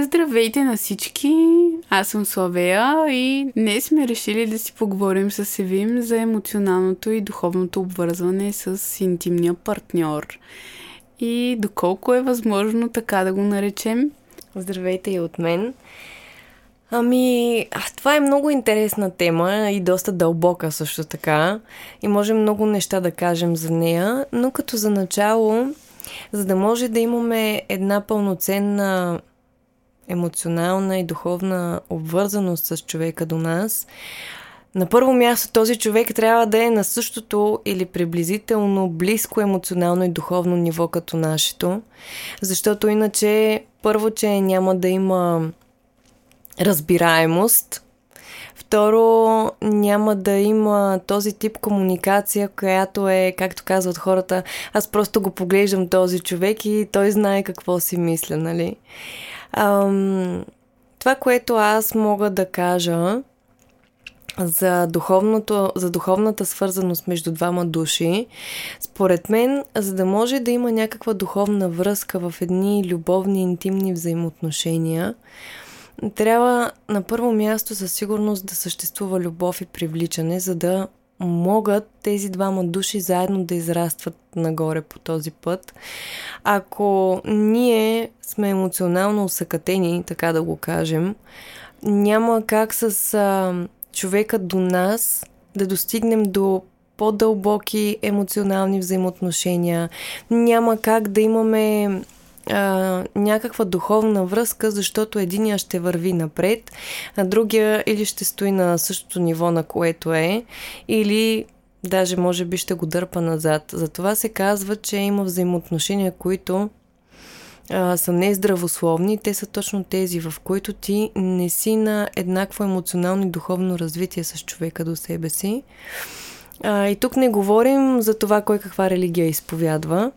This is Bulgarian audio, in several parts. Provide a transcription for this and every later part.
Здравейте на всички! Аз съм Славея и днес сме решили да си поговорим с Евим за емоционалното и духовното обвързване с интимния партньор. И доколко е възможно така да го наречем? Здравейте и от мен. Ами, това е много интересна тема и доста дълбока също така. И може много неща да кажем за нея, но като за начало, за да може да имаме една пълноценна емоционална и духовна обвързаност с човека до нас, на първо място този човек трябва да е на същото или приблизително близко емоционално и духовно ниво като нашето, защото иначе първо, че няма да има разбираемост, Второ, няма да има този тип комуникация, която е, както казват хората, аз просто го поглеждам този човек и той знае какво си мисля, нали? Ам, това, което аз мога да кажа за, духовното, за духовната свързаност между двама души, според мен, за да може да има някаква духовна връзка в едни любовни, интимни взаимоотношения, трябва на първо място със сигурност да съществува любов и привличане, за да могат тези двама души заедно да израстват нагоре по този път. Ако ние сме емоционално усъкатени, така да го кажем, няма как с а, човека до нас да достигнем до по-дълбоки емоционални взаимоотношения. Няма как да имаме а, някаква духовна връзка, защото единия ще върви напред, а другия или ще стои на същото ниво, на което е, или даже може би ще го дърпа назад. Затова се казва, че има взаимоотношения, които а, са нездравословни. Те са точно тези, в които ти не си на еднакво емоционално и духовно развитие с човека до себе си. А, и тук не говорим за това кой каква религия изповядва.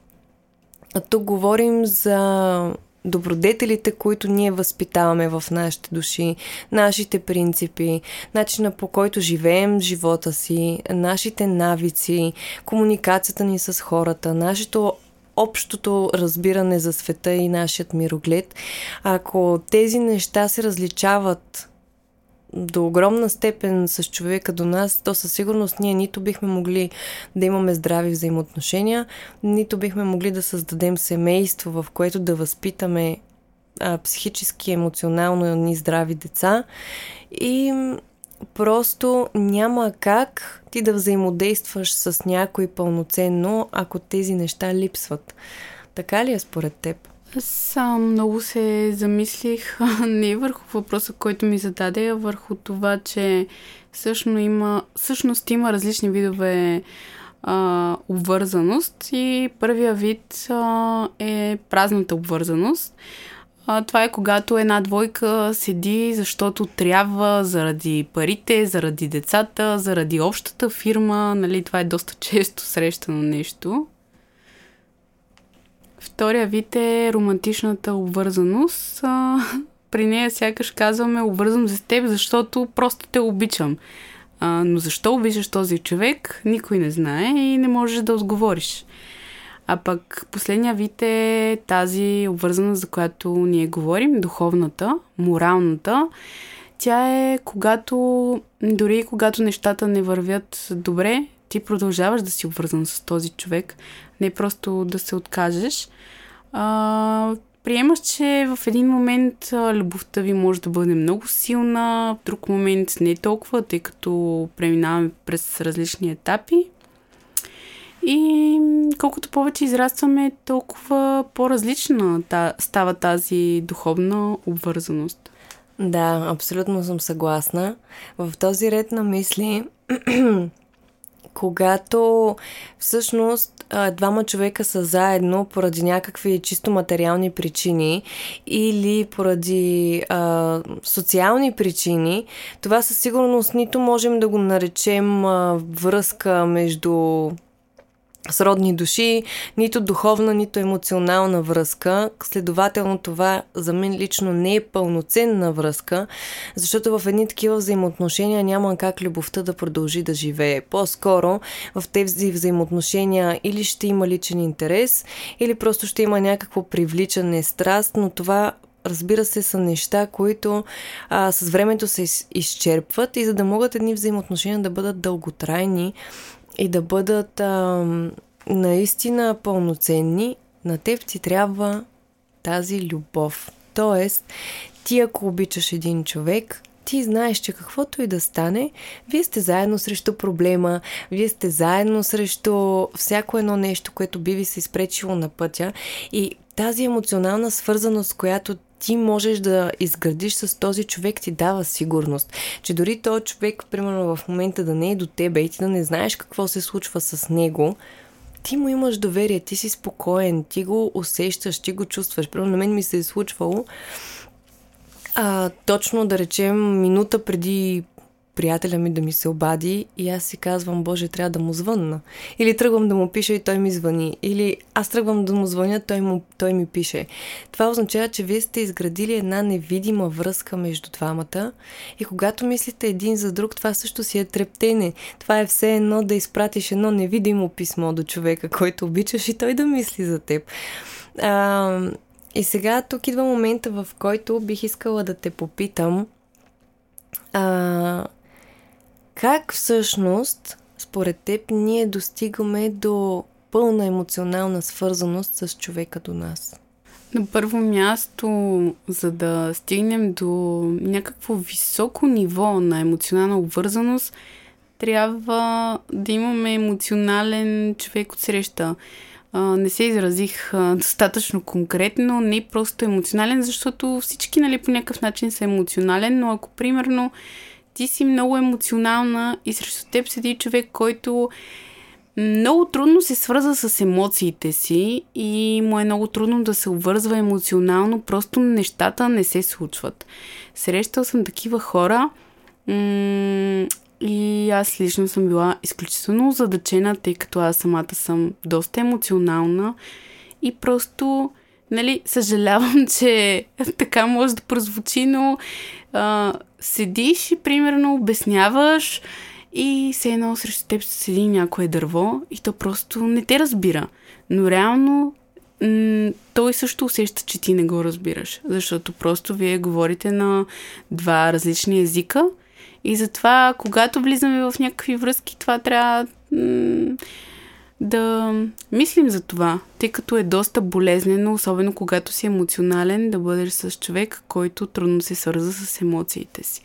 А тук говорим за добродетелите, които ние възпитаваме в нашите души, нашите принципи, начина по който живеем живота си, нашите навици, комуникацията ни с хората, нашето общото разбиране за света и нашият мироглед. Ако тези неща се различават до огромна степен с човека до нас, то със сигурност ние нито бихме могли да имаме здрави взаимоотношения, нито бихме могли да създадем семейство, в което да възпитаме а, психически, емоционално ни здрави деца. И просто няма как ти да взаимодействаш с някой пълноценно, ако тези неща липсват. Така ли е според теб? Аз много се замислих не върху въпроса, който ми зададе, а върху това, че всъщност има, всъщност има различни видове а, обвързаност и първия вид а, е празната обвързаност. А, това е когато една двойка седи, защото трябва заради парите, заради децата, заради общата фирма. Нали, това е доста често срещано нещо. Втория вид е романтичната обвързаност. При нея сякаш казваме обвързвам се с теб, защото просто те обичам. А, но защо обичаш този човек, никой не знае и не можеш да отговориш. А пък последния вид е тази обвързаност, за която ние говорим, духовната, моралната. Тя е когато, дори когато нещата не вървят добре, ти продължаваш да си обвързан с този човек, не просто да се откажеш. А, приемаш, че в един момент любовта ви може да бъде много силна, в друг момент не толкова, тъй като преминаваме през различни етапи. И колкото повече израстваме, толкова по-различна та, става тази духовна обвързаност. Да, абсолютно съм съгласна. В този ред на мисли когато всъщност двама човека са заедно поради някакви чисто материални причини или поради а, социални причини, това със сигурност нито можем да го наречем а, връзка между сродни души, нито духовна, нито емоционална връзка. Следователно това за мен лично не е пълноценна връзка, защото в едни такива взаимоотношения няма как любовта да продължи да живее. По-скоро в тези взаимоотношения или ще има личен интерес, или просто ще има някакво привличане, страст, но това разбира се, са неща, които а, с времето се из, изчерпват и за да могат едни взаимоотношения да бъдат дълготрайни и да бъдат а, наистина пълноценни, на теб ти трябва тази любов. Тоест, ти ако обичаш един човек, ти знаеш, че каквото и да стане, вие сте заедно срещу проблема, вие сте заедно срещу всяко едно нещо, което би ви се изпречило на пътя и тази емоционална свързаност, която ти можеш да изградиш с този човек, ти дава сигурност. Че дори този човек, примерно в момента да не е до тебе и ти да не знаеш какво се случва с него, ти му имаш доверие, ти си спокоен, ти го усещаш, ти го чувстваш. Примерно на мен ми се е случвало а, точно да речем минута преди приятеля ми да ми се обади и аз си казвам, Боже, трябва да му звънна. Или тръгвам да му пиша и той ми звъни. Или аз тръгвам да му звъня, той, му, той ми пише. Това означава, че вие сте изградили една невидима връзка между двамата и когато мислите един за друг, това също си е трептене. Това е все едно да изпратиш едно невидимо писмо до човека, който обичаш и той да мисли за теб. А, и сега тук идва момента, в който бих искала да те попитам а, как всъщност, според теб, ние достигаме до пълна емоционална свързаност с човека до нас? На първо място, за да стигнем до някакво високо ниво на емоционална обвързаност, трябва да имаме емоционален човек от среща. не се изразих достатъчно конкретно, не просто емоционален, защото всички нали, по някакъв начин са емоционален, но ако примерно ти си много емоционална и срещу теб седи човек, който много трудно се свърза с емоциите си и му е много трудно да се обвързва емоционално, просто нещата не се случват. Срещал съм такива хора и аз лично съм била изключително задачена, тъй като аз самата съм доста емоционална и просто, нали, съжалявам, че така може да прозвучи, но а, седиш и примерно обясняваш и се едно срещу теб седи някое дърво и то просто не те разбира. Но реално той също усеща, че ти не го разбираш, защото просто вие говорите на два различни езика и затова, когато влизаме в някакви връзки, това трябва м- да мислим за това, тъй като е доста болезнено, особено когато си емоционален, да бъдеш с човек, който трудно се свърза с емоциите си.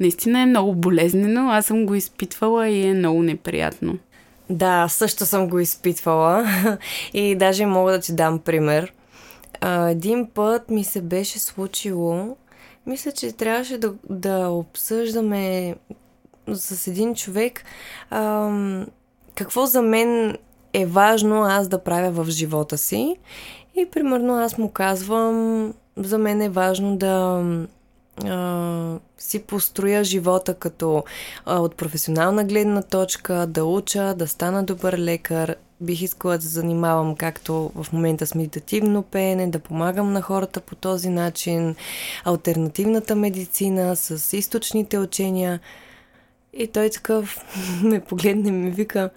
Наистина е много болезнено, аз съм го изпитвала и е много неприятно. Да, също съм го изпитвала и даже мога да ти дам пример. Един път ми се беше случило, мисля, че трябваше да, да обсъждаме с един човек ам, какво за мен е важно аз да правя в живота си. И примерно аз му казвам, за мен е важно да а, си построя живота като а, от професионална гледна точка, да уча, да стана добър лекар. Бих искала да занимавам както в момента с медитативно пеене, да помагам на хората по този начин, альтернативната медицина, с източните учения. И той такъв ме погледне и ми вика,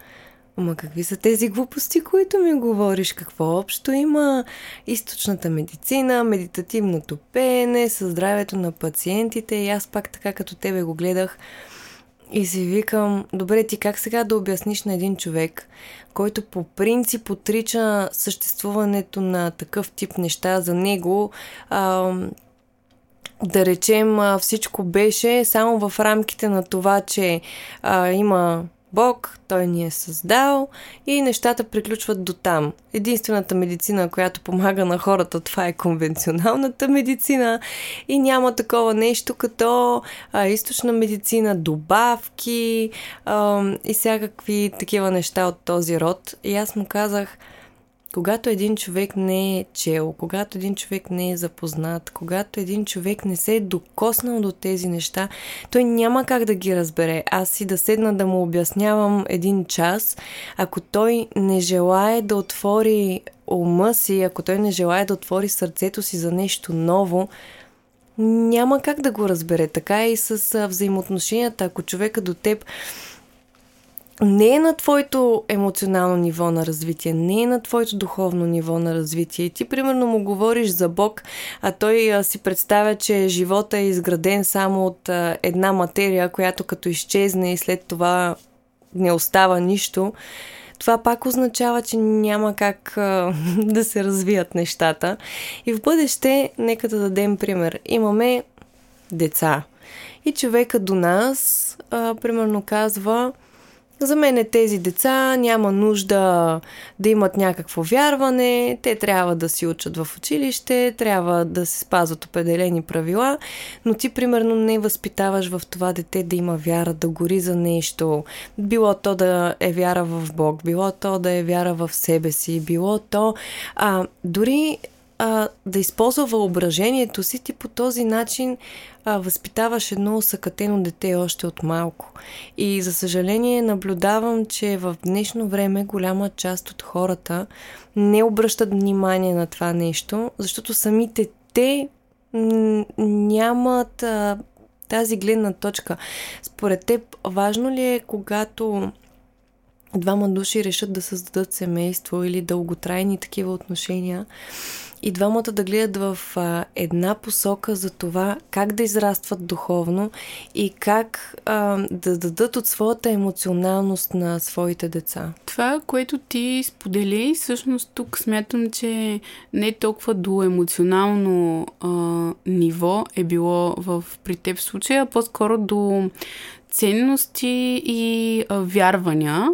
Ама какви са тези глупости, които ми говориш? Какво общо има източната медицина, медитативното пеене, със здравето на пациентите? И аз пак така като тебе го гледах и си викам, добре, ти как сега да обясниш на един човек, който по принцип отрича съществуването на такъв тип неща за него, а, да речем, всичко беше само в рамките на това, че а, има Бог, Той ни е създал и нещата приключват до там. Единствената медицина, която помага на хората, това е конвенционалната медицина и няма такова нещо като а, източна медицина, добавки а, и всякакви такива неща от този род. И аз му казах – когато един човек не е чел, когато един човек не е запознат, когато един човек не се е докоснал до тези неща, той няма как да ги разбере. Аз си да седна да му обяснявам един час, ако той не желае да отвори ума си, ако той не желая да отвори сърцето си за нещо ново, няма как да го разбере. Така е и с взаимоотношенията. Ако човека до теб не е на твоето емоционално ниво на развитие, не е на твоето духовно ниво на развитие. Ти, примерно, му говориш за Бог, а той а, си представя, че живота е изграден само от а, една материя, която като изчезне и след това не остава нищо. Това пак означава, че няма как а, да се развият нещата. И в бъдеще, нека да дадем пример. Имаме деца. И човека до нас, а, примерно, казва за мен е тези деца няма нужда да имат някакво вярване, те трябва да си учат в училище, трябва да се спазват определени правила, но ти примерно не възпитаваш в това дете да има вяра, да гори за нещо. Било то да е вяра в Бог, било то да е вяра в себе си, било то а, дори а, да използва въображението си, ти по този начин а, възпитаваш едно усъкатено дете още от малко. И за съжаление наблюдавам, че в днешно време голяма част от хората не обръщат внимание на това нещо, защото самите те нямат а, тази гледна точка. Според теб, важно ли е, когато двама души решат да създадат семейство или дълготрайни такива отношения, и двамата да гледат в а, една посока за това как да израстват духовно и как а, да дадат от своята емоционалност на своите деца. Това, което ти сподели, всъщност тук смятам, че не толкова до емоционално а, ниво е било в, при теб случая, а по-скоро до ценности и а, вярвания.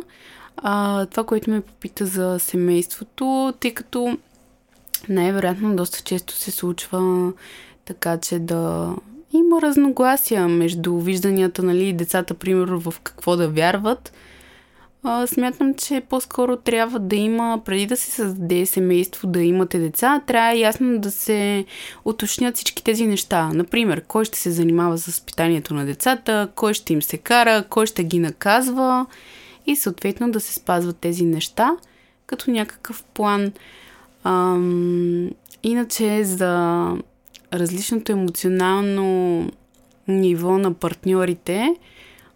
А, това, което ме попита за семейството, тъй като най-вероятно доста често се случва така, че да има разногласия между вижданията, нали, децата, примерно, в какво да вярват. Смятам, че по-скоро трябва да има, преди да се създаде семейство, да имате деца, трябва ясно да се уточнят всички тези неща. Например, кой ще се занимава с възпитанието на децата, кой ще им се кара, кой ще ги наказва и съответно да се спазват тези неща като някакъв план. Ам, иначе за различното емоционално ниво на партньорите,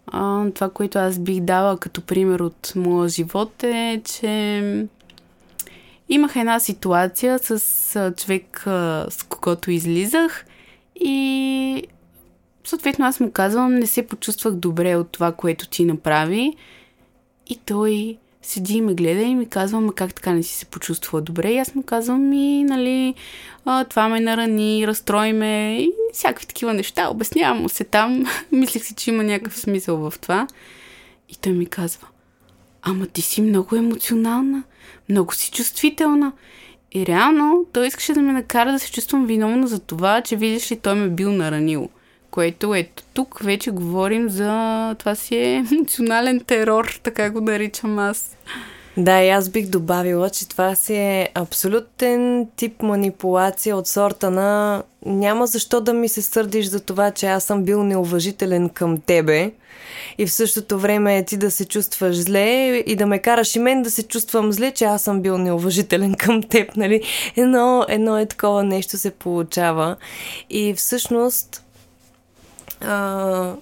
а, това, което аз бих дала като пример от моя живот е, че имах една ситуация с човек, с когото излизах и съответно аз му казвам, не се почувствах добре от това, което ти направи. И той седи и ме гледа и ми казва, как така не си се почувствала добре. И аз му казвам, и, нали, това ме нарани, разстрои ме и всякакви такива неща. Обяснявам му се там. Мислех си, че има някакъв смисъл в това. И той ми казва, ама ти си много емоционална, много си чувствителна. И реално той искаше да ме накара да се чувствам виновна за това, че видиш ли той ме бил наранил. Което ето тук вече говорим за това си е емоционален терор, така го наричам аз. Да, и аз бих добавила, че това си е абсолютен тип манипулация от сорта на няма защо да ми се сърдиш за това, че аз съм бил неуважителен към тебе и в същото време ти да се чувстваш зле и да ме караш и мен да се чувствам зле, че аз съм бил неуважителен към теб, нали? Едно, едно е такова нещо се получава. И всъщност а,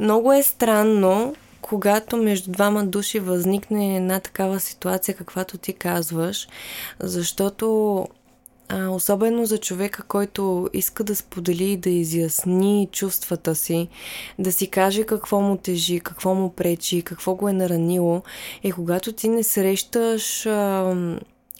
много е странно, когато между двама души възникне една такава ситуация, каквато ти казваш, защото а, особено за човека, който иска да сподели и да изясни чувствата си, да си каже какво му тежи, какво му пречи, какво го е наранило, е когато ти не срещаш а,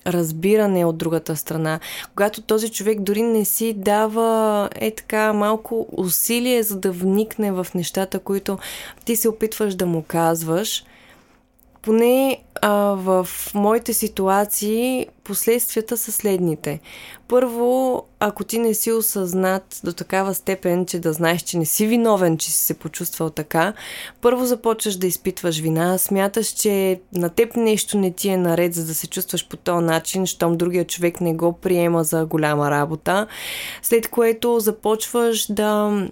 разбиране от другата страна. Когато този човек дори не си дава е така малко усилие за да вникне в нещата, които ти се опитваш да му казваш, поне а, в моите ситуации последствията са следните. Първо, ако ти не си осъзнат до такава степен, че да знаеш, че не си виновен, че си се почувствал така, първо започваш да изпитваш вина, смяташ, че на теб нещо не ти е наред, за да се чувстваш по този начин, щом другия човек не го приема за голяма работа, след което започваш да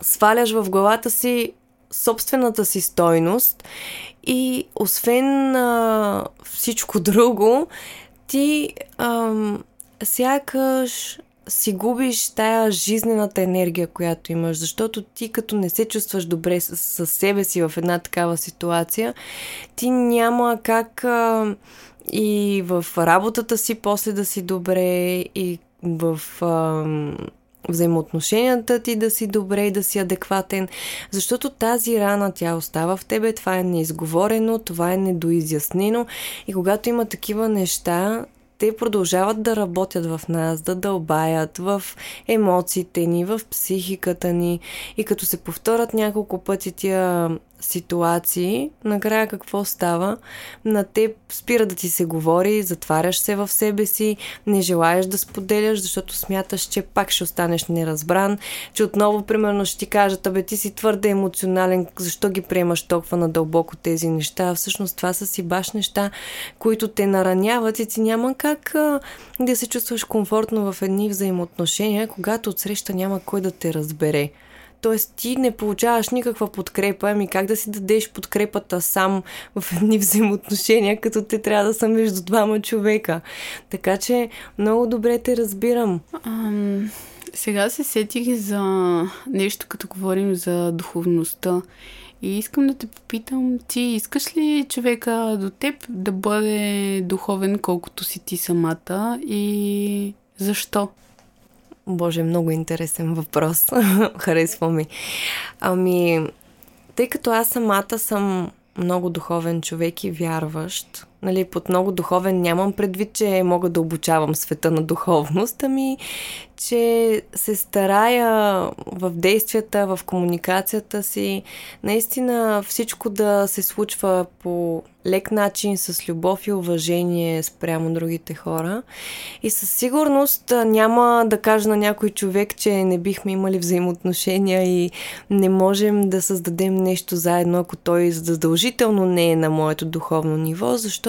сваляш в главата си собствената си стойност. И освен а, всичко друго, ти ам, сякаш си губиш тая жизнената енергия, която имаш, защото ти като не се чувстваш добре с, с себе си в една такава ситуация, ти няма как а, и в работата си после да си добре и в а, взаимоотношенията ти да си добре и да си адекватен, защото тази рана тя остава в тебе, това е неизговорено, това е недоизяснено и когато има такива неща, те продължават да работят в нас, да дълбаят в емоциите ни, в психиката ни и като се повторят няколко пъти тия ситуации, накрая какво става? На теб спира да ти се говори, затваряш се в себе си, не желаеш да споделяш, защото смяташ, че пак ще останеш неразбран, че отново, примерно, ще ти кажат, абе ти си твърде емоционален, защо ги приемаш толкова надълбоко тези неща? Всъщност това са си баш неща, които те нараняват и ти няма как а, да се чувстваш комфортно в едни взаимоотношения, когато отсреща няма кой да те разбере. Тоест ти не получаваш никаква подкрепа, ами как да си дадеш подкрепата сам в едни взаимоотношения, като те трябва да са между двама човека. Така че много добре те разбирам. Ам, сега се сетих за нещо, като говорим за духовността. И искам да те попитам, ти искаш ли човека до теб да бъде духовен колкото си ти самата и защо? Боже, много интересен въпрос. Харесва ми. Ами, тъй като аз самата съм много духовен човек и вярващ, нали, под много духовен нямам предвид, че мога да обучавам света на духовност, ами, че се старая в действията, в комуникацията си, наистина всичко да се случва по лек начин, с любов и уважение спрямо другите хора. И със сигурност няма да кажа на някой човек, че не бихме имали взаимоотношения и не можем да създадем нещо заедно, ако той задължително не е на моето духовно ниво, защото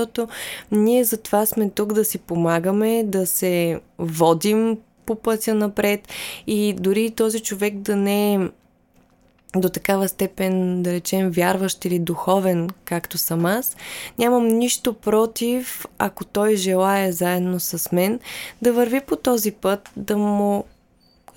ние затова сме тук да си помагаме, да се водим по пътя напред и дори този човек да не е до такава степен, да речем, вярващ или духовен, както съм аз, нямам нищо против, ако той желая заедно с мен да върви по този път, да му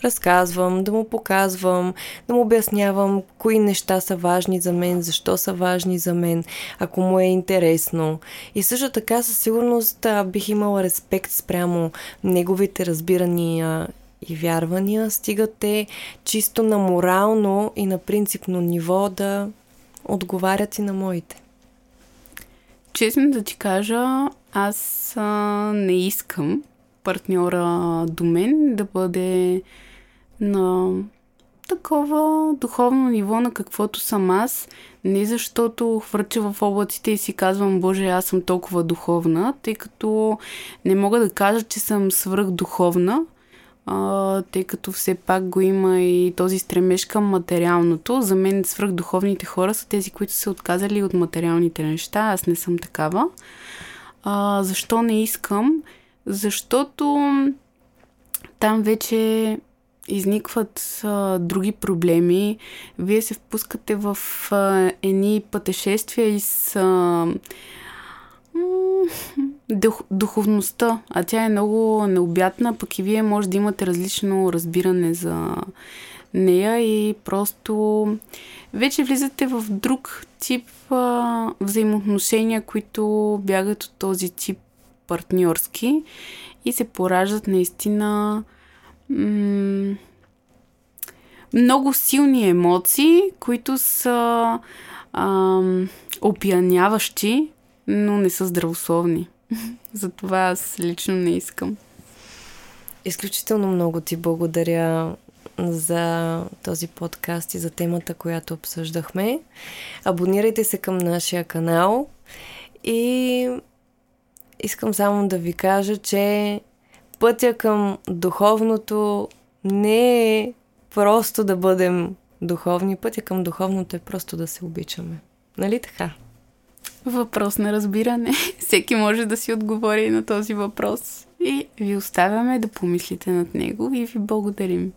разказвам, да му показвам, да му обяснявам кои неща са важни за мен, защо са важни за мен, ако му е интересно. И също така със сигурност бих имала респект спрямо неговите разбирания и вярвания, стигат те чисто на морално и на принципно ниво да отговарят и на моите. Честно да ти кажа, аз а, не искам партньора до мен да бъде на такова духовно ниво, на каквото съм аз. Не защото хвърча в облаците и си казвам, Боже, аз съм толкова духовна, тъй като не мога да кажа, че съм свръхдуховна, а, тъй като все пак го има и този стремеж към материалното. За мен свръхдуховните хора са тези, които са отказали от материалните неща. Аз не съм такава. А, защо не искам? Защото там вече изникват а, други проблеми. Вие се впускате в а, едни пътешествия и с а, дух, духовността, а тя е много необятна, пък и вие може да имате различно разбиране за нея и просто вече влизате в друг тип а, взаимоотношения, които бягат от този тип партньорски и се пораждат наистина много силни емоции, които са а, опияняващи, но не са здравословни. Затова аз лично не искам. Изключително много ти благодаря за този подкаст и за темата, която обсъждахме. Абонирайте се към нашия канал и искам само да ви кажа, че пътя към духовното не е просто да бъдем духовни. Пътя към духовното е просто да се обичаме. Нали така? Въпрос на разбиране. Всеки може да си отговори на този въпрос. И ви оставяме да помислите над него и ви благодарим.